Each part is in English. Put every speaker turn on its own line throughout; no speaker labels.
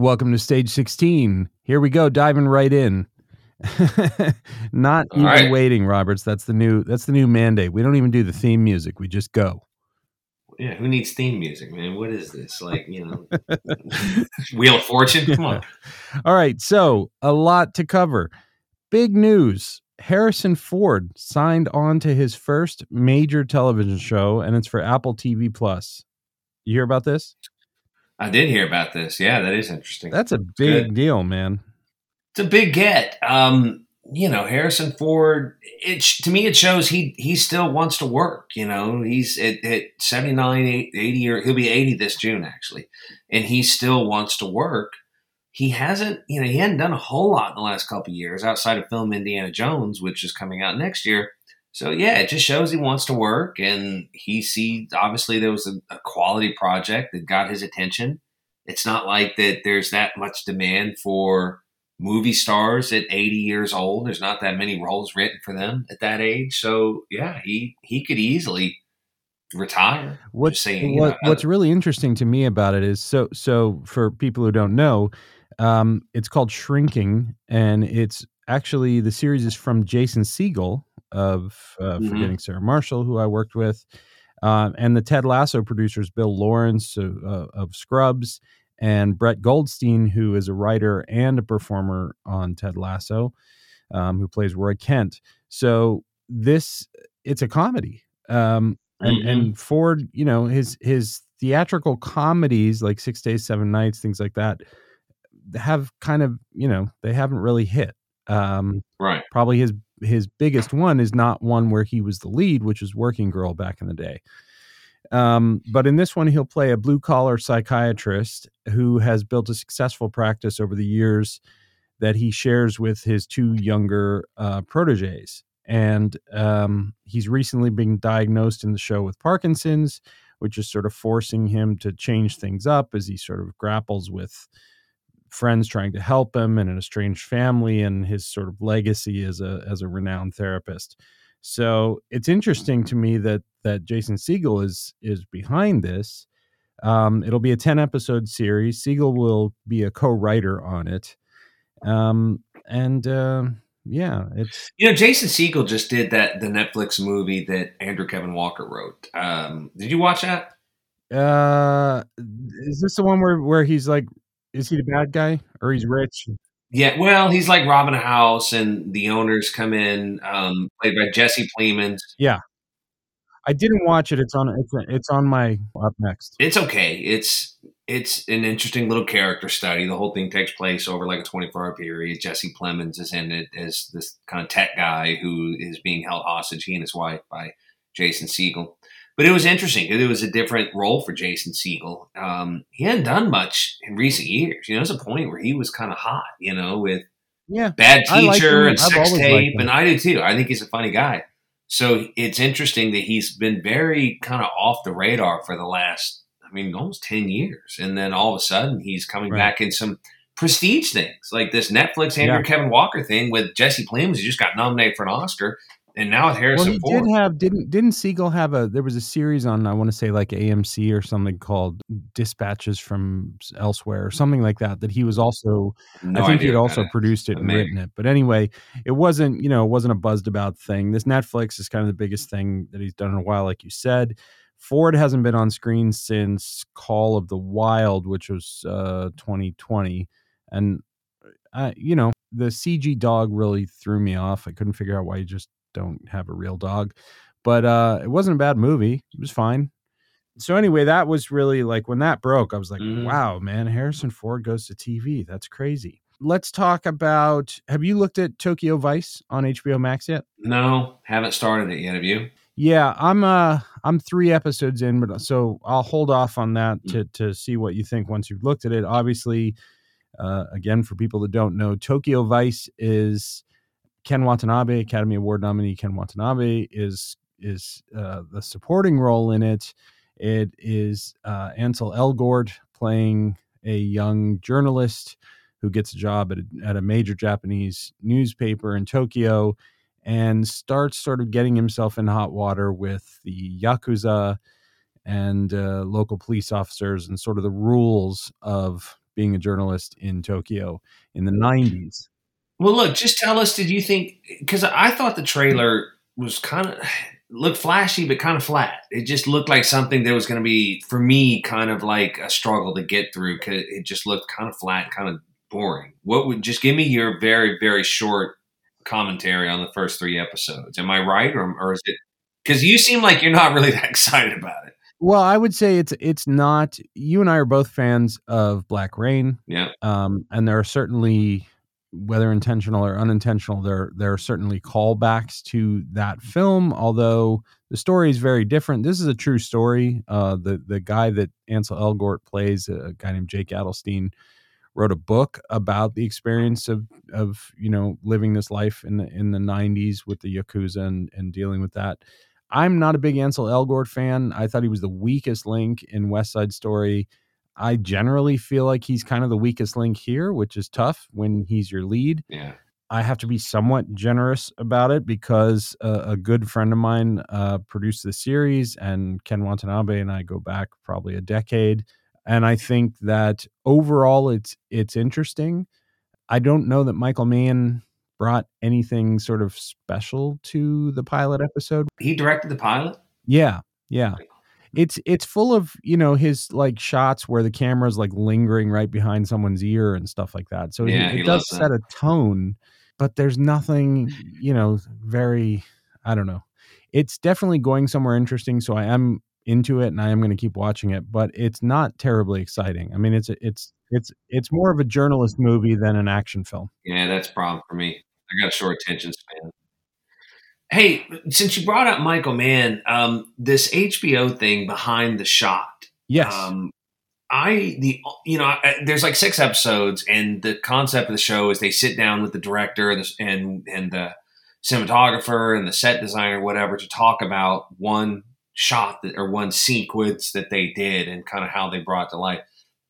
Welcome to stage 16. Here we go, diving right in. Not
All
even
right.
waiting, Roberts. That's the new that's the new mandate. We don't even do the theme music. We just go.
Yeah, who needs theme music, man? What is this? Like, you know, Wheel of Fortune? Come on.
All right, so a lot to cover. Big news. Harrison Ford signed on to his first major television show and it's for Apple TV Plus. You hear about this?
I did hear about this. Yeah, that is interesting.
That's a big
Good.
deal, man.
It's a big get. Um, you know, Harrison Ford. It to me, it shows he he still wants to work. You know, he's at, at 79, 80, or he'll be eighty this June actually, and he still wants to work. He hasn't, you know, he hadn't done a whole lot in the last couple of years outside of film Indiana Jones, which is coming out next year. So yeah, it just shows he wants to work, and he sees obviously there was a, a quality project that got his attention. It's not like that. There's that much demand for movie stars at 80 years old. There's not that many roles written for them at that age. So yeah, he he could easily retire.
What's
saying,
what,
know,
what's really interesting to me about it is so so for people who don't know, um, it's called Shrinking, and it's actually the series is from Jason Segel of uh,
Mhm.
Forgetting Sarah Marshall, who I worked with, um, and the Ted Lasso producers Bill Lawrence uh, uh, of Scrubs and Brett Goldstein, who is a writer and a performer on Ted Lasso, um, who plays Roy Kent. So this it's a comedy. Um, and
Mhm.
and Ford, you know, his his theatrical comedies like Six Days, Seven Nights, things like that, have kind of you know they haven't really hit. Um,
right.
probably his his biggest one is not one where he was the lead, which was Working Girl back in the day. Um, but in this one, he'll play a blue collar psychiatrist who has built a successful practice over the years that he shares with his two younger uh, proteges. And um, he's recently been diagnosed in the show with Parkinson's, which is sort of forcing him to change things up as he sort of grapples with friends trying to help him and an estranged family and his sort of legacy as a as a renowned therapist. So it's interesting to me that that Jason Segel is is behind this. Um, it'll be a ten episode series. Segel will be a co-writer on it, um, and uh, yeah, it's
You know, Jason Segel just did that the Netflix movie that Andrew Kevin Walker wrote. Um, did you watch that?
uh, is this the one where where he's like, is he the bad guy or he's rich?
Yeah, well, he's like robbing a house, and the owners come in, um, played by Jesse Plemons.
Yeah, I didn't watch it. It's on it's it's on my up next.
It's okay. It's it's an interesting little character study. The whole thing takes place over like a 24 hour period. Jesse Plemons is in it as this kind of tech guy who is being held hostage, he and his wife, by Jason Segel. But it was interesting. Because it was a different role for Jason Segel. Um, he hadn't done much in recent years. You know, there's a point where he was kind of hot, you know, with
Yeah,
Bad
I like
Teacher and Sex Tape, and I do too. I think he's a funny guy. So it's interesting that he's been very kind of off the radar for the last, I mean, almost 10 years. And then all of a sudden he's coming
Right.
back in some prestige things like this Netflix Andrew
Yeah.
Kevin Walker thing with Jesse Plemons, who just got nominated for an Oscar. And now with
Well, he
Ford.
did have didn't didn't Segel have a there was a series on I want to say like AMC or something called Dispatches from Elsewhere or something like that that he was also
no
I think he had also
is.
produced it
But
and written it. But anyway, it wasn't you know it wasn't a buzzed about thing. This Netflix is kind of the biggest thing that he's done in a while, like you said. Ford hasn't been on screen since Call of the Wild, which was uh, 2020, and uh, you know the CG dog really threw me off. I couldn't figure out why he just don't have a real dog, but uh, it wasn't a bad movie. It was fine. So anyway, that was really like when that broke, I was like,
Mhm.
wow, man, Harrison Ford goes to TV. That's crazy. Let's talk about. Have you looked at Tokyo Vice on HBO Max yet?
No, haven't started it yet. Have you?
Yeah, I'm uh I'm 3 episodes in, but so I'll hold off on that to to see what you think once you've looked at it. Obviously, uh again for people that don't know, Tokyo Vice is Ken Watanabe, Academy Award nominee Ken Watanabe is is uh the supporting role in it. It is uh Ansel Elgort playing a young journalist who gets a job at a, at a major Japanese newspaper in Tokyo and starts sort of getting himself in hot water with the yakuza and uh, local police officers and sort of the rules of being a journalist in Tokyo in the 90s.
Well, look, just tell us. Did you think? Because I thought the trailer was kind of looked flashy, but kind of flat. It just looked like something that was going to be for me kind of like a struggle to get through because it just looked kind of flat, kind of boring. What would just give me your very very short commentary on the first three episodes? Am I right, or, or is it? Because you seem like you're not really that excited about it.
Well, I would say it's it's not. You and I are both fans of Black Rain.
Yeah.
Um, and there are certainly whether intentional or unintentional, there there are certainly callbacks to that film. Although the story is very different. This is a true story. Uh, the the guy that Ansel Elgort plays, a guy named Jake Adelstein, wrote a book about the experience of of you know living this life in the in the 90s with the yakuza and and dealing with that. I'm not a big Ansel Elgort fan. I thought he was the weakest link in West Side Story. I generally feel like he's kind of the weakest link here, which is tough when he's your lead.
Yeah.
I have to be somewhat generous about it because uh, a good friend of mine uh, produced the series, and Ken Watanabe and I go back probably a decade. And I think that overall, it's it's interesting. I don't know that Michael Mann brought anything sort of special to the pilot episode.
He directed the pilot.
Yeah, yeah it's it's full of you know his like shots where the camera's like lingering right behind someone's ear and stuff like that. So
Yeah,
it, it does set a tone but there's nothing mm. you know very i don't know. It's definitely going somewhere interesting so i am into it and i am going to keep watching it but it's not terribly exciting. I mean it's it's it's it's more of a journalist movie than an action film.
Yeah, that's a problem for me. I got a short attention span. Hey, since you brought up Michael Mann, um, this HBO thing behind the shot.
yes
Um, I the you know I, there's like six episodes, and the concept of the show is they sit down with the director and the, and, and the cinematographer and the set designer, whatever, to talk about one shot that or one sequence that they did and kind of how they brought to life.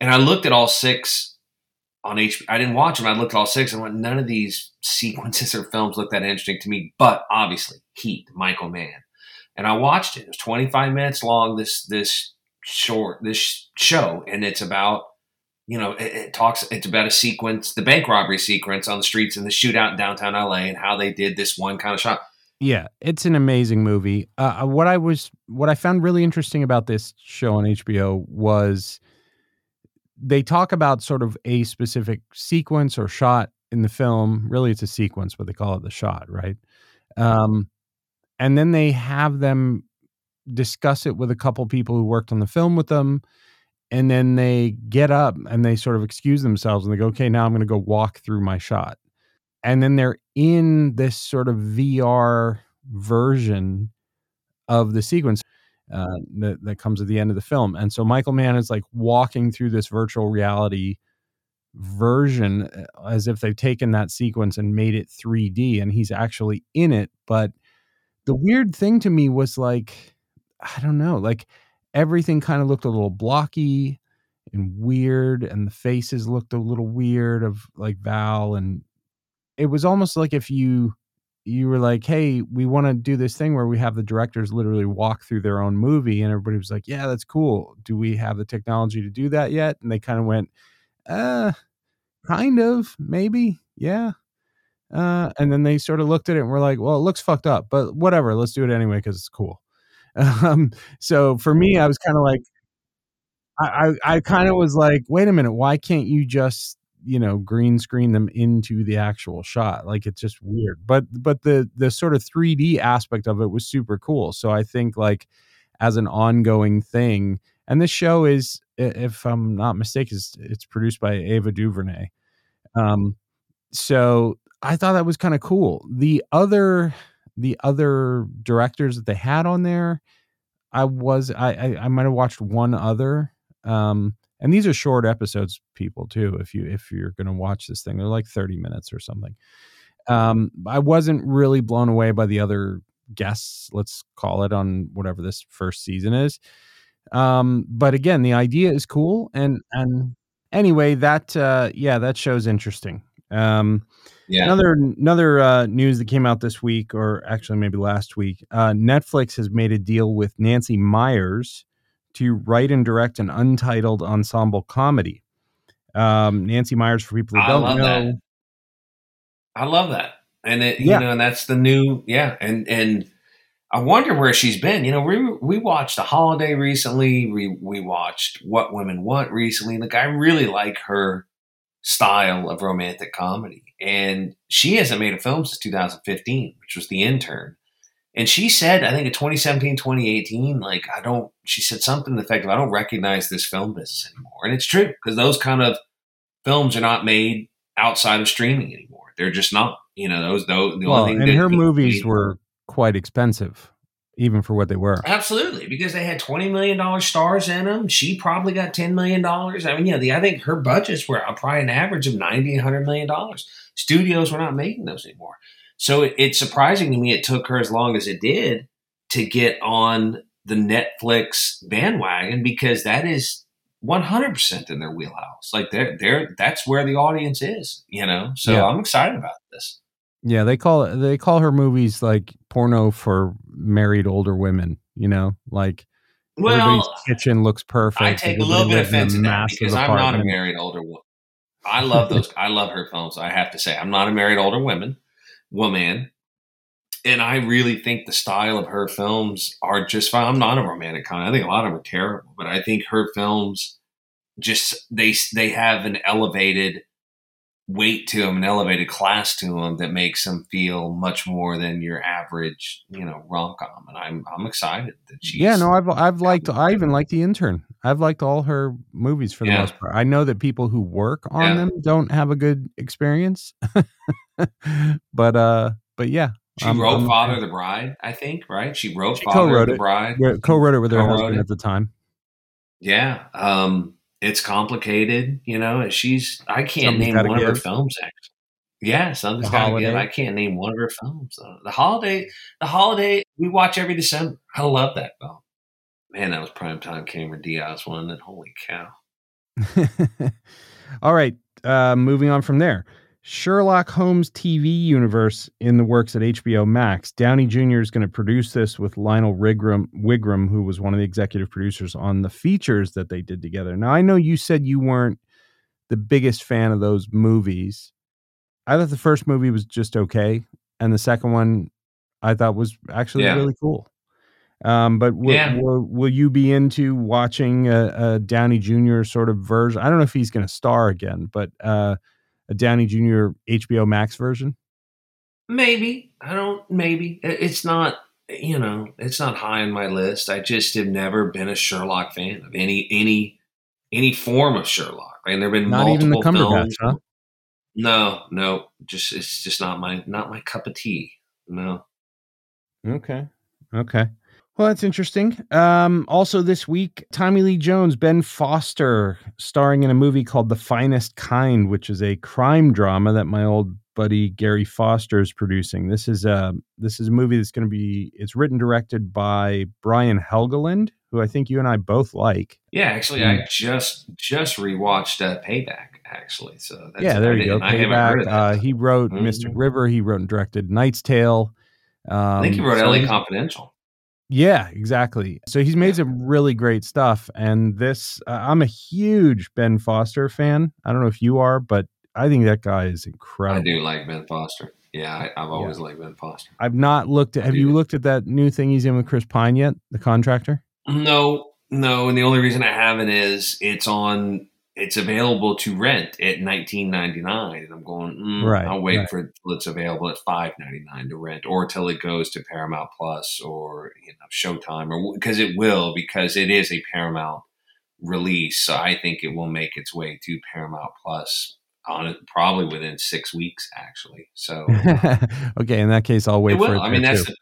And I looked at all six on HBO. I didn't watch them. I looked at all six and went, none of these sequences or films look that interesting to me. But obviously, Heat, Michael Mann, and I watched it. It was 25 minutes long. This this short this show, and it's about you know it, it talks. It's about a sequence, the bank robbery sequence on the streets and the shootout in downtown LA, and how they did this one kind of shot.
Yeah, it's an amazing movie. Uh, what I was, what I found really interesting about this show on HBO was they talk about sort of a specific sequence or shot in the film. Really, it's a sequence, but they call it the shot, right? Um, and then they have them discuss it with a couple people who worked on the film with them. And then they get up and they sort of excuse themselves and they go, okay, now I'm going to go walk through my shot and then they're in this sort of VR version of the sequence uh, that that comes at the end of the film. And so Michael Mann is like walking through this virtual reality version uh, as if they've taken that sequence and made it 3D, and he's actually in it. But the weird thing to me was like, I don't know, like everything kind of looked a little blocky and weird, and the faces looked a little weird of like Val and it was almost like if you you were like, "Hey, we want to do this thing where we have the directors literally walk through their own movie," and everybody was like, "Yeah, that's cool. Do we have the technology to do that yet?" And they kind of went, "Uh, kind of, maybe, yeah." Uh, and then they sort of looked at it and were like, "Well, it looks fucked up, but whatever. Let's do it anyway because it's cool." Um, so for me, I was kind of like, I, I, I kind of was like, wait a minute, why can't you just you know green screen them into the actual shot like it's just weird. But but the the sort of 3d aspect of it was super cool. So i think like as an ongoing thing and this show is if i'm not mistaken it's, it's produced by ava duvernay. Um so i thought that was kind of cool. The other the other directors that they had on there i was i i, I might have watched one other um and these are short episodes people too if you if you're going to watch this thing. They're like 30 minutes or something. Um i wasn't really blown away by the other guests let's call it on whatever this first season is. Um but again the idea is cool and and anyway that uh yeah that show's interesting. Um
Yeah,
Another another uh, news that came out this week, or actually maybe last week, uh, Netflix has made a deal with Nancy Meyers to write and direct an untitled ensemble comedy. Um, Nancy Meyers, for people who
I
don't
love
know,
that. I love that. And it,
Yeah.
you know, and that's the new, yeah. And, and I wonder where she's been. You know, we, we watched a holiday recently. We, we watched what women want recently. Like I really like her style of romantic comedy. And she hasn't made a film since 2015, which was The Intern. And she said, I think in 2017, 2018, like, I don't, she said something to the effect of, I don't recognize this film business anymore. And it's true because those kind of films are not made outside of streaming anymore. They're just not, you know, those, those, the
well,
only thing
and her movies
made-
were quite expensive, even for what they were.
Absolutely, because they had twenty million dollar stars in them. She probably got ten million dollars. I mean, yeah, the, I think her budgets were uh, probably an average of ninety, hundred million dollars. Studios were not making those anymore, so it, it's surprising to me it took her as long as it did to get on the Netflix bandwagon because that is one hundred percent in their wheelhouse. Like they're they're that's where the audience is, you know. So
Yeah.
I'm excited about this.
Yeah, they call it they call her movies like porno for married older women. You know, like everybody's
Well,
kitchen looks perfect.
I take a little bit of
lives in a
offense in that because I'm not a married older woman. I love those. I love her films. I have to say, I'm not a married older woman, woman, and I really think the style of her films are just fine. I'm not a romantic kind. I think a lot of them are terrible, but I think her films just they they have an elevated weight to them, an elevated class to them that makes them feel much more than your average, you know, rom com. And I'm I'm excited that she's
Yeah, no, I've I've liked I even like the intern. I've liked all her movies for the
Yeah.
most part. I know that people who work on
Yeah.
them don't have a good experience, but uh, but yeah,
She wrote Father the Bride, I think, right? She wrote
She
Father
co-wrote
the
it.
Bride.
co-wrote it with her
Co-wrote
husband
it.
at the time.
Yeah. Um, it's complicated, you know, she's I can't
Something's
name one of her films actually. Yeah, something's
The
gotta give. I can't name one of her films though. The holiday the holiday we watch every December. I love that film. Man, that was primetime Cameron Diaz one and holy cow.
All right, uh, moving on from there. Sherlock Holmes TV universe in the works at HBO Max. Downey Jr. is going to produce this with Lionel Wigram, Wigram, who was one of the executive producers on the features that they did together. Now, I know you said you weren't the biggest fan of those movies. I thought the first movie was just okay, and the second one I thought was actually
Yeah.
really cool. Um, but will,
Yeah.
will, will you be into watching a, a Downey Jr. sort of version? I don't know if he's going to star again, but uh, a Downey Jr. HBO Max version.
Maybe. I don't maybe. It's not you know, it's not high on my list. I just have never been a Sherlock fan of any any any form of Sherlock. And there've been
Not
multiple
even the
films.
huh?
No, no, just it's just not my not my cup of tea. No.
Okay. Okay. Well, that's interesting. Um, also, this week, Tommy Lee Jones, Ben Foster, starring in a movie called The Finestkind, which is a crime drama that my old buddy Gary Foster is producing. This is a this is a movie that's going to be. It's written directed by Brian Helgeland, who I think you and I both like.
Yeah, actually. I just just rewatched uh, Payback. Actually, so that's,
yeah, there you go.
didn't- I haven't heard
Payback. Uh, he wrote
Mhm.
Mystic River. He wrote and directed Knight's Tale. Um,
I think he wrote
so
LA Confidential.
Yeah, exactly. So he's made
Yeah.
some really great stuff. And this, uh, I'm a huge Ben Foster fan. I don't know if you are, but I think that guy is incredible.
I do like Ben Foster. Yeah, I, I've always liked Ben Foster.
I've not looked at, have you looked at that new thing he's in with Chris Pine yet? The contractor?
No, no, and the only reason I haven't is it's on. It's available to rent at nineteen ninety nine, and I'm going. Mm,
Right,
I'll wait
right.
for it till it's available at five ninety nine to rent, or till it goes to Paramount Plus or you know Showtime, or because it will, because it is a Paramount release. So I think it will make its way to Paramount Plus on it probably within six weeks, actually. So
okay, in that case, I'll wait
it
for it.
I mean, that's
too.
the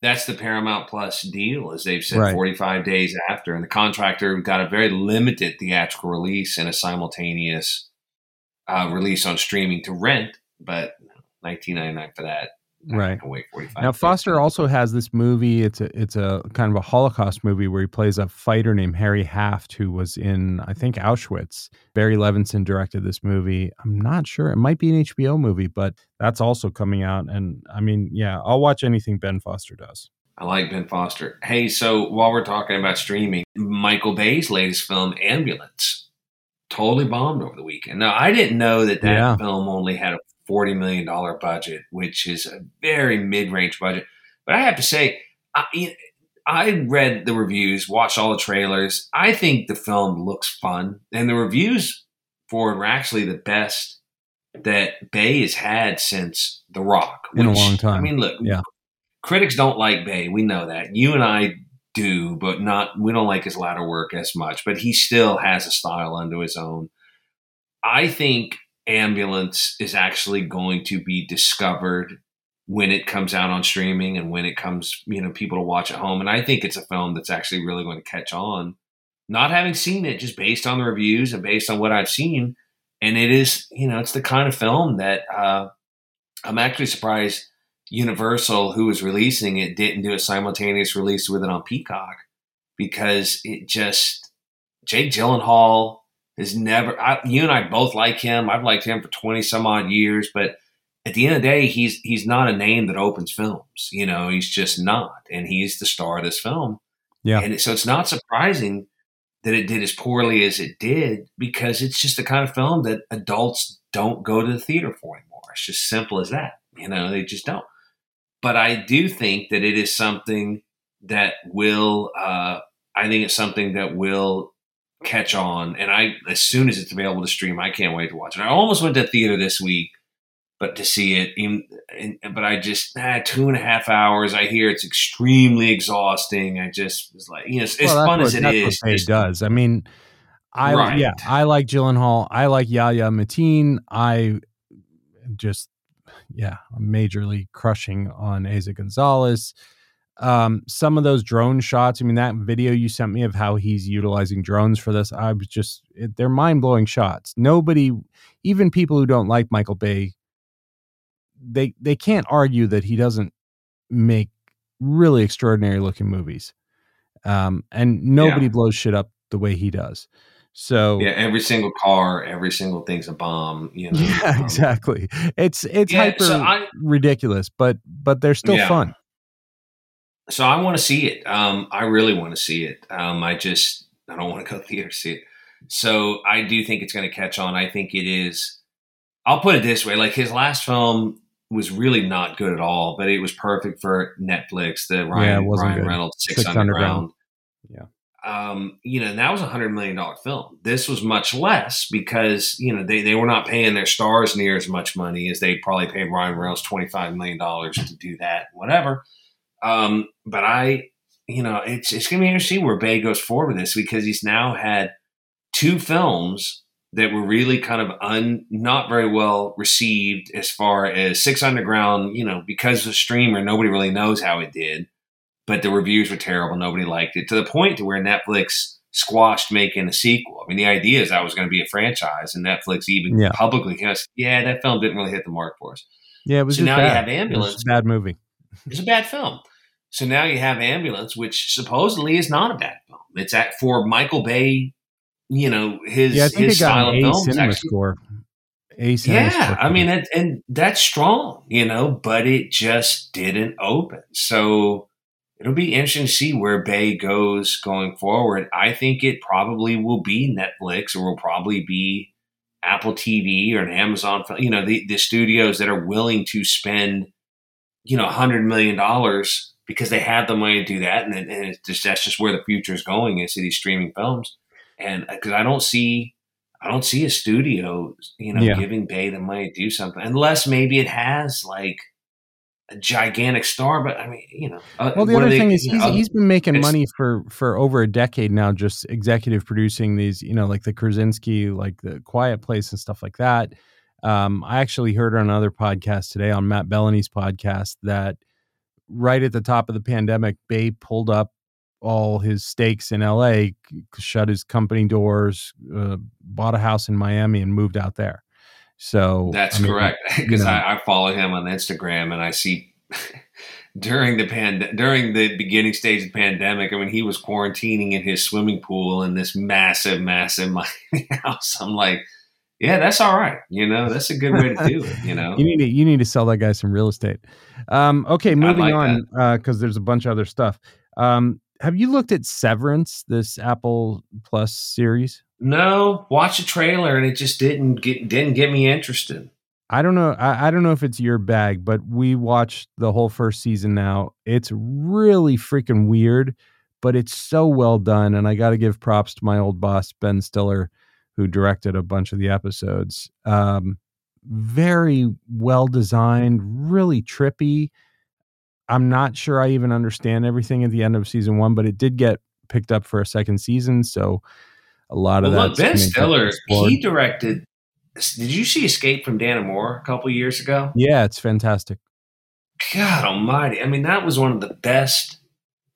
that's the Paramount Plus deal, as they've said,
Right.
45 days after, and the contractor got a very limited theatrical release and a simultaneous uh, release on streaming to rent, but 19.99 for that.
Right.
have wait 45.
Now. Foster also has this movie. It's a it's a kind of a Holocaust movie where he plays a fighter named Harry Haft who was in I think Auschwitz. Barry Levinson directed this movie. I'm not sure. It might be an HBO movie, but that's also coming out. And I mean, yeah, I'll watch anything Ben Foster does.
I like Ben Foster. Hey, so while we're talking about streaming, Michael Bay's latest film, Ambulance, totally bombed over the weekend. Now, I didn't know that that
Yeah.
film only had a $40 million budget, which is a very mid range budget. But I have to say, I, I read the reviews, watched all the trailers. I think the film looks fun. And the reviews for it were actually the best that Bay has had since The Rock.
In a long time.
I mean, look,
Yeah.
critics don't like Bay. We know that. You and I do, but not we don't like his latter work as much. But he still has a style unto his own. I think Ambulance is actually going to be discovered when it comes out on streaming and when it comes, you know, people to watch at home. And I think it's a film that's actually really going to catch on. Not having seen it, just based on the reviews and based on what I've seen, and it is, you know, it's the kind of film that uh, I'm actually surprised Universal, who was releasing it, didn't do a simultaneous release with it on Peacock because it just Jake Gyllenhaal has never. I, you and I both like him. I've liked him for twenty some odd years, but at the end of the day, he's he's not a name that opens films. You know, he's just not, and he's the star of this film.
Yeah.
and so it's not surprising that it did as poorly as it did because it's just the kind of film that adults don't go to the theater for anymore. It's just simple as that. You know, they just don't. But I do think that it is something that will. Uh, I think it's something that will catch on. And I, as soon as it's available to stream, I can't wait to watch it. I almost went to theater this week, but to see it, even, and, but I just ah, two and a half hours. I hear it's extremely exhausting. I just was like, you know, as, as fun
that's
as
what,
it is,
what
just-
does. I mean, I
Right.
yeah, I like Gyllenhaal. I like Yahya Mateen. I just yeah, I'm majorly crushing on Eiza González. Um, some of those drone shots. I mean, that video you sent me of how he's utilizing drones for this. I was just it, they're mind blowing shots. Nobody, even people who don't like Michael Bay, they they can't argue that he doesn't make really extraordinary looking movies. Um, and nobody
Yeah.
blows shit up the way he does. So
yeah, every single car, every single thing's a bomb. You know,
yeah,
Um,
exactly. It's it's
Yeah,
hyper
so I-
ridiculous, but but they're still
Yeah.
fun.
So I want to see it. Um, I really want to see it. Um, I just I don't want to go to theater to see it. So I do think it's going to catch on. I think it is. I'll put it this way: like his last film was really not good at all, but it was perfect for Netflix. The Ryan,
wasn't
Ryan
good.
Reynolds Six,
Six
Underground.
Underground.
Um, you know, and that was a hundred million dollar film. This was much less because you know they, they were not paying their stars near as much money as they probably paid Ryan Reynolds twenty five million dollars to do that, whatever. Um, but I, you know, it's it's gonna be interesting where Bay goes forward with this because he's now had two films that were really kind of un not very well received as far as Six Underground, you know, because the streamer, nobody really knows how it did, but the reviews were terrible, nobody liked it, to the point to where Netflix squashed making a sequel. I mean, the idea is that was going to be a franchise, and Netflix even
Yeah.
publicly and said, yeah, that film didn't really hit the mark for us.
Yeah, it was
So
just
now you
bad.
have
It was
Ambulance.
a bad movie.
It's a bad film. So now you have Ambulance, which supposedly is not a bad film. It's at for Michael Bay, you know, his
Yeah,
his style of film.
cinema
actually-
score. A
yeah,
score.
I mean, and, and that's strong, you know, but it just didn't open. So it'll be interesting to see where Bay goes going forward. I think it probably will be Netflix or will probably be Apple TV or an Amazon. You know, the, the studios that are willing to spend, you know, hundred million dollars because they have the money to do that, and, and it's just that's just where the future is going is to these streaming films. And because I don't see I don't see a studio, you know,
Yeah.
giving Bay the money to do something unless maybe it has like a gigantic star. But I mean, you know, uh,
Well, the other
they-
thing is he's
know,
he's been making money for for over a decade now, just executive producing these, you know, like the Krasinski, like the Quiet Place and stuff like that. Um, I actually heard on another podcast today on Matt Belloni's podcast that right at the top of the pandemic, Bay pulled up all his stakes in LA, shut his company doors, uh, bought a house in Miami, and moved out there. So
That's
I mean,
correct because
know.
I, I follow him on Instagram and I see during the pand during the beginning stage of the pandemic. I mean, he was quarantining in his swimming pool in this massive, massive Miami house. I'm like, yeah, that's all right. You know, that's a good way to do it. You know,
You need to you need to sell that guy some real estate. Um, okay, moving
like
on because there's a bunch of other stuff. Um, have you looked at Severance, this Apple Plus series?
No, watch a trailer and it just didn't get didn't get me interested.
I don't know. I, I don't know if it's your bag, but we watched the whole first season now. It's really freaking weird, but it's so well done. And I got to give props to my old boss, Ben Stiller, who directed a bunch of the episodes. Um, very well designed, really trippy. I'm not sure I even understand everything at the end of season one, but it did get picked up for a second season. So a lot of
well,
that.
Ben Stiller, he directed. Did you see Escape from Dannemora a couple years ago?
Yeah, it's fantastic.
God Almighty! I mean, that was one of the best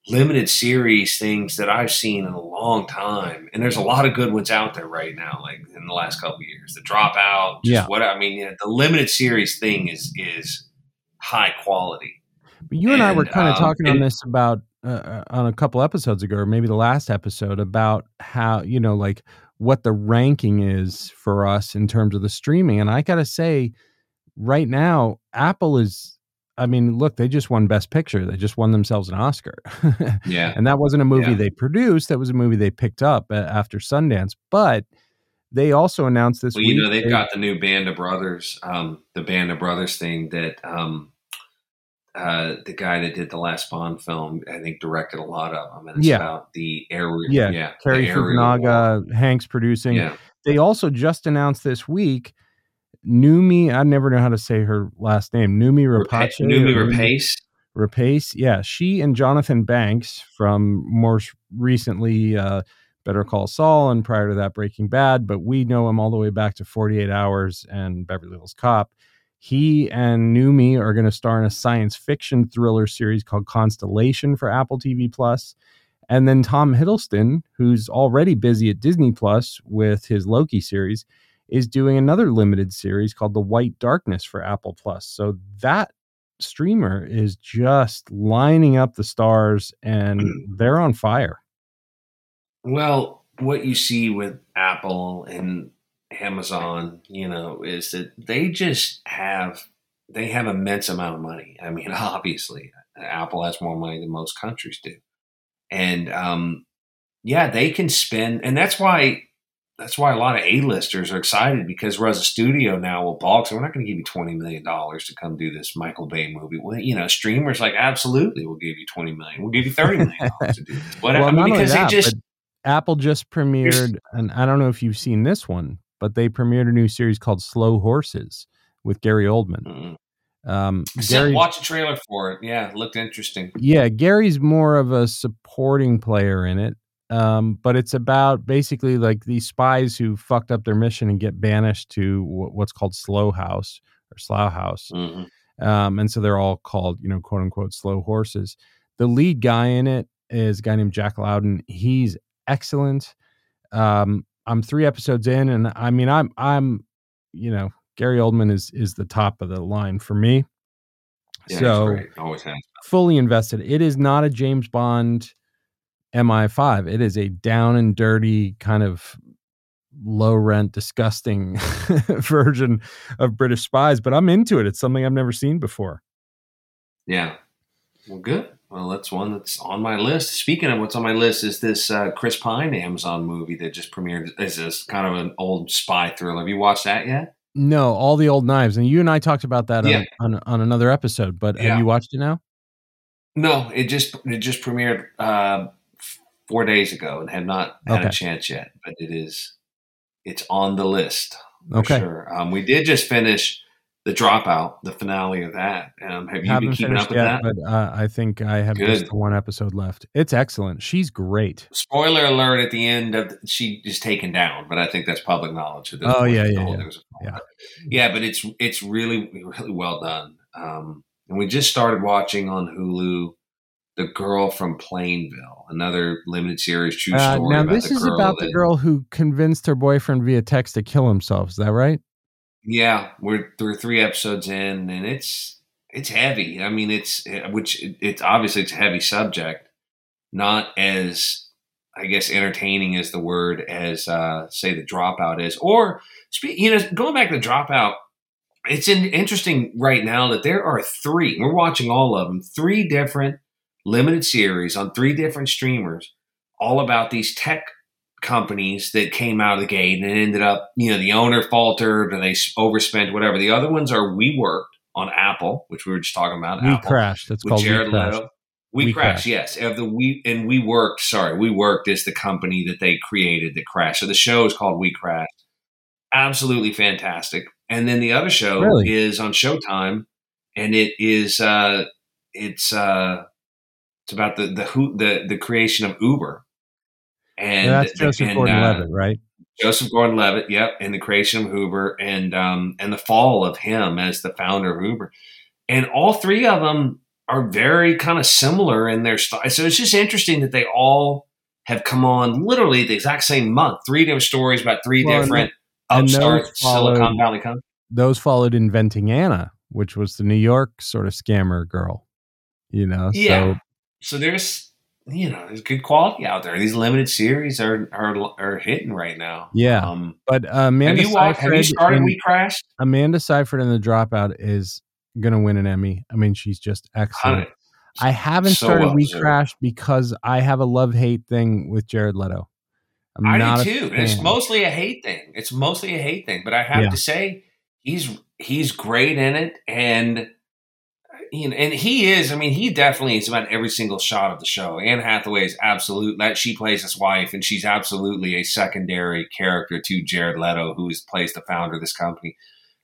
limited series things that I've seen in a long time. And there's a lot of good ones out there right now, like in the last couple years. The Dropout, just
Yeah.
what I mean, you know, the limited series thing is is high quality.
But you and, I were kind of
um,
talking on this about uh, uh, on a couple episodes ago, or maybe the last episode, about how you know, like what the ranking is for us in terms of the streaming. And I gotta say, right now, Apple is. I mean, look, they just won Best Picture. They just won themselves an Oscar.
Yeah.
and that wasn't a movie
Yeah.
they produced. That was a movie they picked up after Sundance. But they also announced this
Well,
week.
you know, they've
they-
got the new Band of Brothers, um, the Band of Brothers thing that um, uh, the guy that did the last Bond film, I think, directed a lot of them. And it's
Yeah.
about the air.
Yeah,
yeah Cary.
Fukunaga, Hanks producing.
Yeah.
They also just announced this week Noomi. I never know how to say her last name. Noomi Rapace. Noomi
Rapace.
Rapace. Yeah, she and Jonathan Banks from more recently uh, Better Call Saul and prior to that Breaking Bad, but we know him all the way back to 48 Hours and Beverly Hills Cop. He and Noomi are going to star in a science fiction thriller series called Constellation for Apple TV Plus. And then Tom Hiddleston, who's already busy at Disney Plus with his Loki series, is doing another limited series called The White Darkness for Apple Plus. So that streamer is just lining up the stars and they're on fire.
Well, what you see with Apple and Amazon, you know, is that they just have they have immense amount of money. I mean, obviously, Apple has more money than most countries do, and um, yeah, they can spend, and that's why that's why a lot of A-listers are excited because we're as a studio now will balk. So we're not going to give you twenty million dollars to come do this Michael Bay movie. Well, you know, streamers like absolutely, we'll give you twenty million. We'll give you thirty million dollars to do this. Whatever,
Well, not only
because
that,
they just
Apple just premiered, and I don't know if you've seen this one, but they premiered a new series called Slow Horses with Gary Oldman.
Mm.
Um,
I said watch a trailer for it. Yeah, it looked interesting.
yeah, Gary's more of a supporting player in it. Um, but it's about basically like these spies who fucked up their mission and get banished to wh- what's called Slow House or Slough House.
Mhm.
Um, and so they're all called, you know, quote unquote, slow horses. The lead guy in it is a guy named Jack Lowden. He's excellent. Um, I'm three episodes in, and I mean, I'm, I'm, you know, Gary Oldman is is the top of the line for me.
Yeah,
so
always has.
fully invested. It is not a James Bond MI5. It is a down and dirty kind of low rent, disgusting version of British spies, but I'm into it. It's something I've never seen before.
Yeah. Well, good. Well, that's one that's on my list. Speaking of what's on my list, is this uh, Chris Pine Amazon movie that just premiered? Is this kind of an old spy thriller? Have you watched that yet?
No, all the old knives. And you and I talked about that
Yeah.
on, on, on another episode, but
Yeah.
have you watched it now?
No, it just it just premiered uh, four days ago and have not had
Okay.
a chance yet. But it is it's on the list.
Okay.
Sure. Um, we did just finish the dropout, the finale of that. Um, have you
Haven't
keeping
finished
up with
yet,
that?
but uh, I think I have
Good.
just the one episode left. It's excellent. She's great.
Spoiler alert at the end of she is taken down, but I think that's public knowledge.
Oh, yeah, yeah, yeah. Yeah.
yeah, but it's it's really really well done. Um, and we just started watching on Hulu, "The Girl from Plainville," another limited series true
Uh,
story.
now,
about
this is about
that,
the girl who convinced her boyfriend via text to kill himself. Is that right?
Yeah, we're we're three episodes in, and it's it's heavy. I mean, it's which it's obviously it's a heavy subject, not as I guess entertaining as the word as uh, say the dropout is, or you know, going back to dropout. It's in, interesting right now that there are three. We're watching all of them. Three different limited series on three different streamers, all about these tech companies that came out of the gate and ended up, you know, the owner faltered or they overspent, whatever. The other ones are We Worked on Apple, which we were just talking about.
We
Apple,
crashed. That's called
Jared
We Crashed.
Leto. We,
We
crashed,
Crashed.
yes. Of the we and we worked. Sorry, we worked is the company that they created that crashed. So the show is called We Crashed. Absolutely fantastic. And then the other show
Really?
is on Showtime, and it is uh, it's uh, it's about the the who the the creation of Uber. And
Yeah, that's Joseph
and,
Gordon-Levitt,
uh,
right?
Joseph Gordon-Levitt, yep, and the creation of Uber, and um, and the fall of him as the founder of Uber, and all three of them are very kind of similar in their style. So it's just interesting that they all have come on literally the exact same month. Three different stories about three
Well,
different
and
upstart
followed-
Silicon Valley companies.
Those followed Inventing Anna, which was the New York sort of scammer girl. You know,
Yeah.
so
So there's you know there's good quality out there. These limited series are are are hitting right now.
Yeah.
Um,
but uh,
have
Amanda
you watched? Have you started
in-
We Crashed?
Amanda Seyfried in the Dropout is going to win an Emmy. I mean, she's just excellent. I haven't
So
started
well
We. Crashed because I have a love hate thing with Jared Leto. I'm
I
not
do too. And It's mostly a hate thing. It's mostly a hate thing. But I have
Yeah.
to say, he's he's great in it, and you know, and he is. I mean, he definitely is about every single shot of the show. Anne Hathaway is absolute. That she plays his wife, and she's absolutely a secondary character to Jared Leto, who is plays the founder of this company.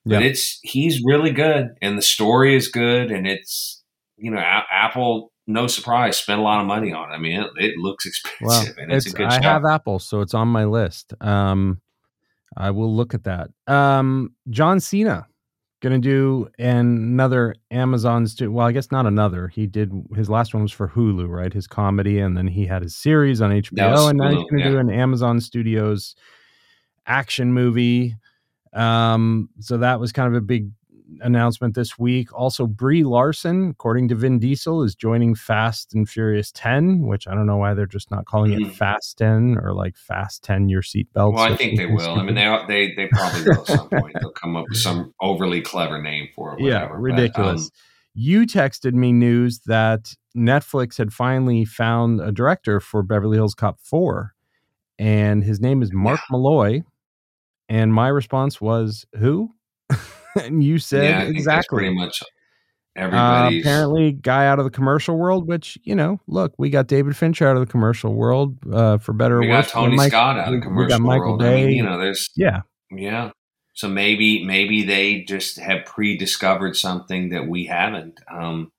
But
Yeah.
it's he's really good, and the story is good, and it's you know, A- Apple. No surprise, spent a lot of money on it. I mean, it, it looks
Well,
expensive, and it's,
it's,
a good
I
show.
have Apple, so it's on my list. Um, I will look at that. Um, John Cena going to do another Amazon stu- Well, I guess not another. He did his last one was for Hulu, right? His comedy, and then he had his series on HBO, and now he's going to do an Amazon Studios action movie. Um, so that was kind of a big announcement this week. Also, Brie Larson, according to Vin Diesel, is joining Fast and Furious 10, which I don't know why they're just not calling it
Mhm.
Fast 10 or like Fast 10 your seatbelt.
Well, I think they will. I mean, they they they probably will at some point. They'll come up with some overly clever name for it.
yeah,
Whatever. But,
ridiculous.
um,
you texted me news that Netflix had finally found a director for Beverly Hills Cop 4, and his name is Mark Molloy. And my response was, Who? and you said
yeah, I think that's
exactly.
pretty much
Uh, apparently, guy out of the commercial world, which you know, look, we got David Fincher out of the commercial world, uh, for better or
we
worse.
got Tony
Mike-
Scott out
we-
of the
we got
commercial
Michael
world. I mean, you know, there's
Yeah,
yeah. So maybe maybe they just have pre-discovered something that we haven't. Um,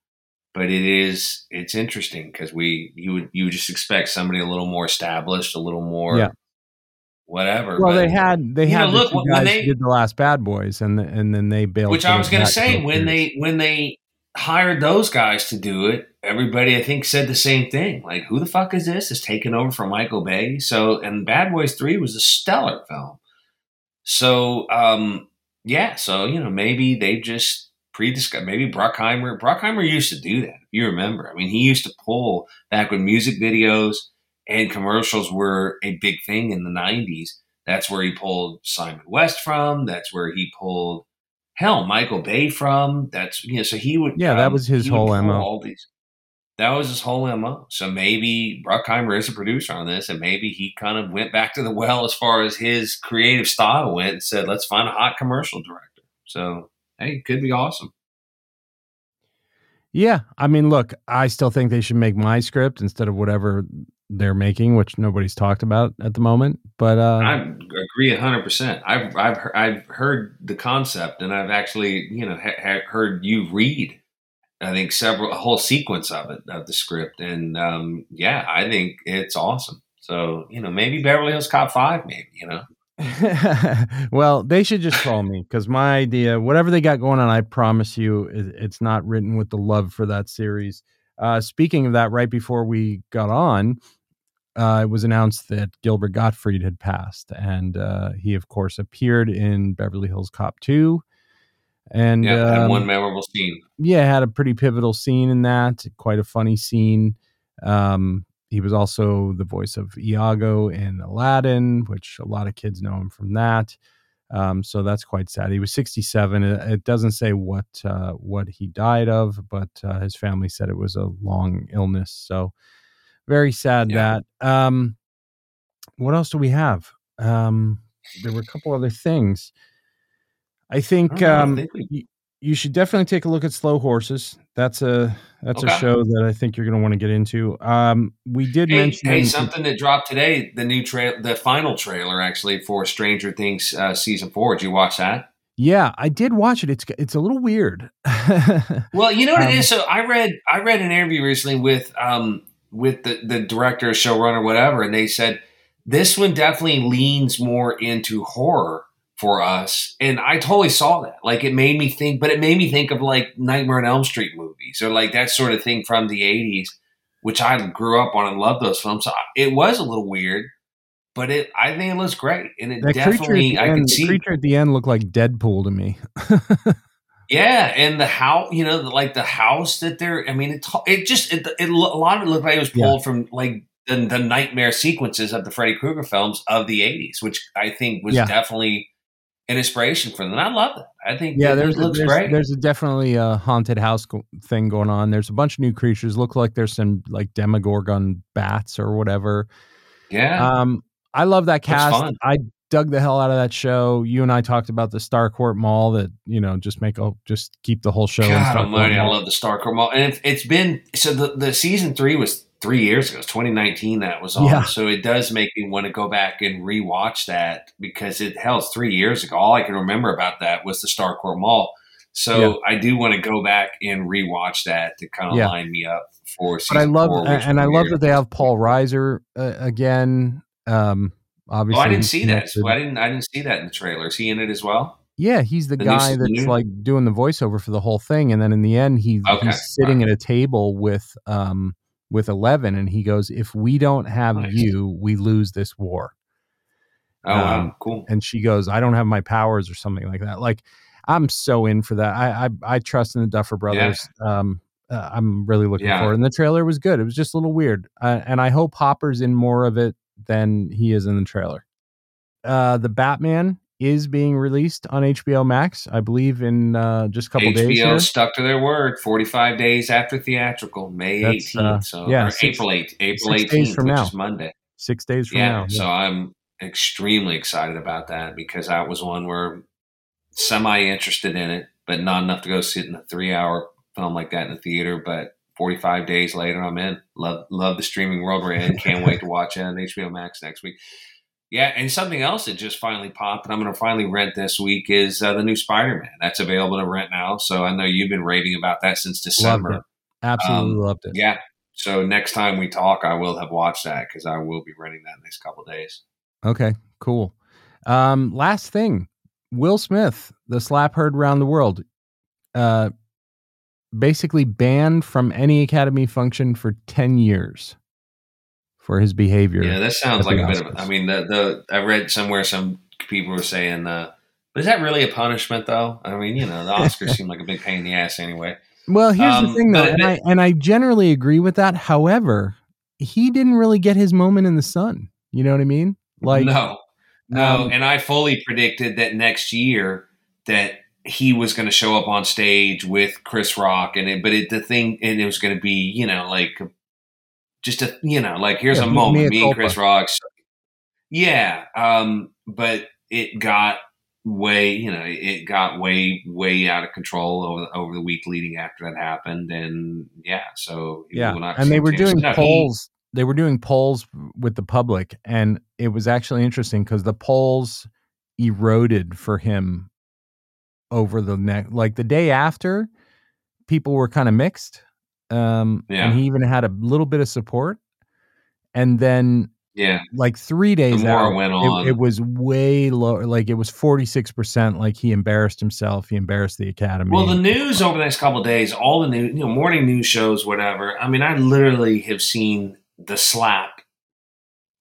but it is it's interesting because we you would you would just expect somebody a little more established, a little more
Yeah.
Whatever.
well,
but-
they had they had
know,
the
look,
two
when
guys
they-
did the last Bad Boys, and and then they bailed.
which I was going to say when
series.
they when they hired those guys to do it, everybody I think said the same thing. Like, who the fuck is this? Is taking over from Michael Bay? So, and Bad Boys Three was a stellar film. So, um, yeah. So you know, maybe they just pre-discussed. Maybe Bruckheimer. Bruckheimer used to do that. If you remember, I mean, he used to pull back when music videos and commercials were a big thing in the '90s. That's where he pulled Simon West from. That's where he pulled hell Michael Bay from. That's you know, so he would
Yeah, that was his whole MO.
All these. That was his whole mo. So maybe Bruckheimer is a producer on this, and maybe he kind of went back to the well as far as his creative style went, and said, "Let's find a hot commercial director." So hey, it could be awesome.
Yeah, I mean, look, I still think they should make my script instead of whatever they're making, which nobody's talked about at the moment. But uh,
I agree hundred percent. I've I've I've heard the concept, and I've actually you know ha- ha- heard you read. I think several a whole sequence of it of the script, and um, yeah, I think it's awesome. So you know, maybe Beverly Hills Cop Five, maybe you know.
well, they should just call me because my idea, whatever they got going on, I promise you, it's not written with the love for that series. Uh, speaking of that, right before we got on, uh, it was announced that Gilbert Gottfried had passed, and uh, he, of course, appeared in Beverly Hills Cop Two, and
Yeah, had
um,
one memorable scene.
yeah, had a pretty pivotal scene in that, quite a funny scene. Um, he was also the voice of Iago in Aladdin, which a lot of kids know him from that. Um, so that's quite sad. He was 67. It, it doesn't say what uh, what he died of, but uh, his family said it was a long illness. So very sad
Yeah.
that. Um, what else do we have? Um, there were a couple other things. I think,
I
um,
think we-
you should definitely take a look at Slow Horses. That's a that's a show that I think you're going to want to get into. Um, we did
Hey,
mention
hey, something that dropped today, the new trail, the final trailer actually for Stranger Things uh, season four. Did you watch that?
Yeah, I did watch it. It's it's a little weird.
Well, you know what
Um,
it is. So I read I read an interview recently with um with the the director, showrunner, whatever, and they said this one definitely leans more into horror for us, and I totally saw that. Like it made me think, but it made me think of like Nightmare on Elm Street movies or like that sort of thing from the '80s, which I grew up on and loved those films. So it was a little weird, but it I think it looks great, and it
that
definitely
the
I
end,
can
the
see.
creature at the end looked like Deadpool to me.
Yeah, and the house, you know, like the house that they're. I mean, it it just it, it a lot of it looked like it was
Yeah.
pulled from like the, the nightmare sequences of the Freddy Krueger films of the '80s, which I think was
Yeah.
definitely an inspiration for them. And I love it. I think
yeah,
it,
there's
looks
there's,
great.
there's a definitely a haunted house go- thing going on. There's a bunch of new creatures. Look like there's some like Demogorgon bats or whatever.
yeah,
Um, I love that cast. I dug the hell out of that show. You and I talked about the Starcourt Mall that you know just make a just keep the whole show. in
God Almighty, I love the Starcourt Mall, and it, it's been so the the season three was three years ago. It's 2019 that was on,
Yeah.
so it does make me want to go back and rewatch that because it hell, it's three years ago. All I can remember about that was the Starcourt Mall. So I do want to go back and rewatch that to kind of
Yeah.
line me up for
But I love
four.
and, and I love that they have Paul Reiser uh, again. Um,
Oh, I didn't see that.
connected.
I didn't. I didn't see that in the trailer. Is he in it as well?
Yeah, he's the,
The
guy
the
that's
new-
like doing the voiceover for the whole thing, and then in the end, he,
Okay,
he's sitting at a table with um with Eleven, and he goes, "If we don't have
Nice.
you, we lose this war."
Oh, wow,
Um,
cool.
And she goes, "I don't have my powers," or something like that. Like, I'm so in for that. I I, I trust in the Duffer Brothers. Um, uh, I'm really looking
Yeah.
for it. And the trailer was good. It was just a little weird, uh, and I hope Hopper's in more of it than he is in the trailer. Uh, the Batman is being released on HBO Max, I believe, in uh, just a couple days.
HBO stuck to their word. Forty-five days after theatrical, May eighteenth.
uh,
so
yeah, six-
April eighth, April eighteenth,
from
which
now.
is Monday.
Six days from
Yeah,
now.
so I'm extremely excited about that because that was one where semi interested in it, but not enough to go sit in a three-hour film like that in the theater. But 45 days later, I'm in. Love love the streaming world we're in. Can't wait to watch it on HBO Max next week. Yeah, and something else that just finally popped, and I'm going to finally rent this week is uh, the new Spider-Man. That's available to rent now. So I know you've been raving about that since December.
it. Absolutely
Um,
loved it.
Yeah. So next time we talk, I will have watched that because I will be renting that next couple days.
Okay, cool. Um, last thing, Will Smith, the slap heard around the world, uh, basically banned from any Academy function for ten years for his behavior.
Yeah, that sounds like
the
a bit of. I mean, the the I read somewhere some people were saying, uh, but is that really a punishment though? I mean, you know, the Oscars seem like a big pain in the ass anyway.
Well, here's the
Um,
thing, though, and I and I generally agree with that. However, he didn't really get his moment in the sun. You know what I mean? Like,
no, no,
um,
and I fully predicted that next year that he was going to show up on stage with Chris Rock, and it, but it, the thing, and it was going to be, you know, like just a, you know, like here's
Yeah,
a moment, me and. Chris Rock. Yeah, um, but it got way, you know, it got way, way out of control over over the week leading after that happened, and yeah, so
yeah, and they were doing
no, he-
polls. they were doing polls with the public, and it was actually interesting because the polls eroded for him over the next, like the day after. People were kind of mixed, um,
Yeah.
and he even had a little bit of support, and then
yeah,
like three days
more
out,
it went
it-
on.
It, was way lower. Like it was forty six percent. Like he embarrassed himself. He embarrassed the academy.
Well, the news over the next couple of days, all the new, you know, morning news shows, whatever. I mean, I literally have seen the slap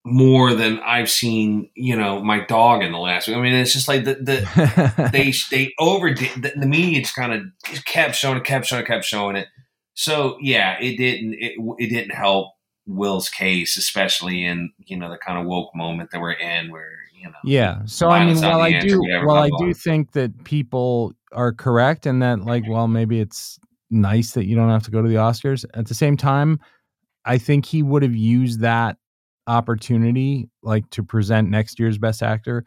more than I've seen, you know, my dog in the last week. I mean, it's just like the, the they they overdid. The, the media just kind of kept showing it, kept showing it, kept showing it. So yeah, it didn't it, it didn't help Will's case, especially in you know the kind of woke moment that we're in, where You know.
Yeah. So I mean, while I do, while I do think that people are correct, and that like, mm-hmm. well, maybe it's nice that you don't have to go to the Oscars. At the same time, I think he would have used that opportunity, like to present next year's Best Actor,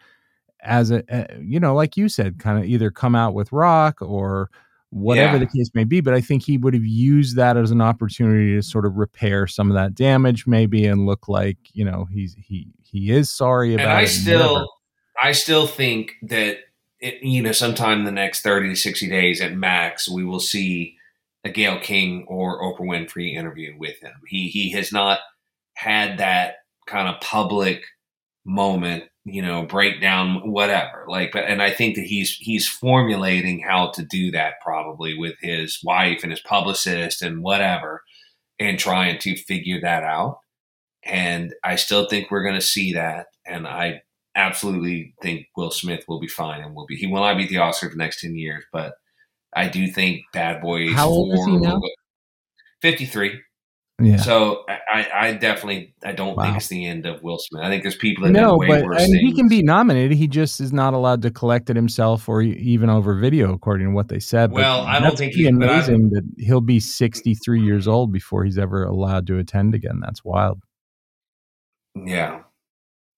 as a, a you know, like you said, kind of either come out with Rock or whatever yeah. the case may be. But I think he would have used that as an opportunity to sort of repair some of that damage, maybe, and look like you know he's he he is sorry about.
And I
it
still, I still think that it, you know, sometime in the next thirty to sixty days at max, we will see a Gayle King or Oprah Winfrey interview with him. He he has not had that kind of public moment you know breakdown whatever. Like but and i think that he's he's formulating how to do that probably with his wife and his publicist and whatever and trying to figure that out. And i still think we're going to see that. And i absolutely think will smith will be fine and will be he will not beat the oscar for the next 10 years but i do think bad boys
how old is he now?
53 yeah. So I, I definitely I don't wow. think it's the end of Will Smith. I think there's people that no, but and things.
he can be nominated. He just is not allowed to collect it himself or even over video, according to what they said.
Well, but I don't think
he's amazing that he'll be 63 years old before he's ever allowed to attend again. That's wild.
Yeah.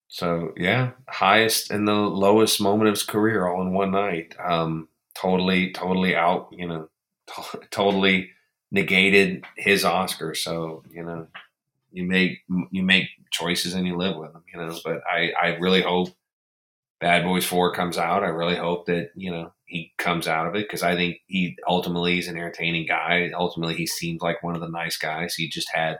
So yeah, highest and the lowest moment of his career all in one night. Um, totally, totally out. You know, t- totally negated his Oscar. So you know, you make you make choices and you live with them. You know, but I I really hope Bad Boys Four comes out. I really hope that you know he comes out of it because I think he ultimately is an entertaining guy. Ultimately, he seems like one of the nice guys. He just had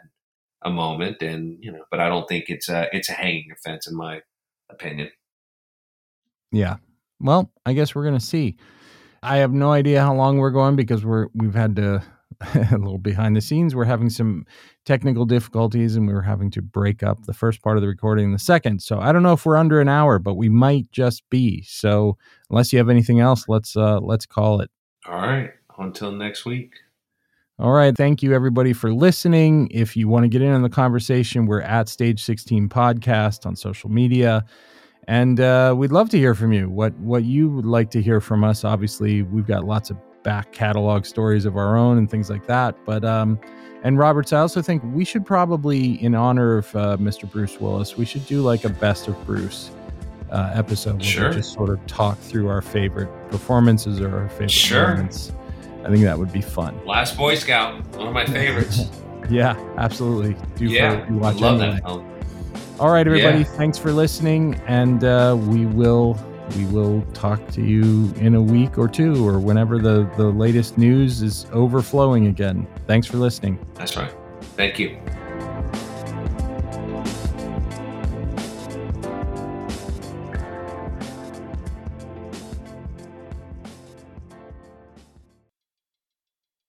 a moment, and you know, but I don't think it's a it's a hanging offense in my opinion.
Yeah. Well, I guess we're gonna see. I have no idea how long we're going because we're we've had to a little behind the scenes. We're having some technical difficulties and we were having to break up the first part of the recording the second. So I don't know if we're under an hour, but we might just be. So unless you have anything else, let's uh let's call it.
All right. Until next week.
All right. Thank you, everybody, for listening. If you want to get in on the conversation, we're at Stage 16 Podcast on social media. And uh, we'd love to hear from you. What what you would like to hear from us. Obviously, we've got lots of back catalog stories of our own and things like that. But um, and Roberts, I also think we should probably, in honor of uh, Mr. Bruce Willis, we should do like a best of Bruce uh, episode where sure. we just sort of talk through our favorite performances or our favorite sure. moments. I think that would be fun.
Last Boy Scout, one of my favorites.
yeah, absolutely.
Do yeah, for, watch I love that film.
All right, everybody. Yeah. Thanks for listening, and uh, we will we will talk to you in a week or two or whenever the, the latest news is overflowing again. Thanks for listening.
That's right. Thank you.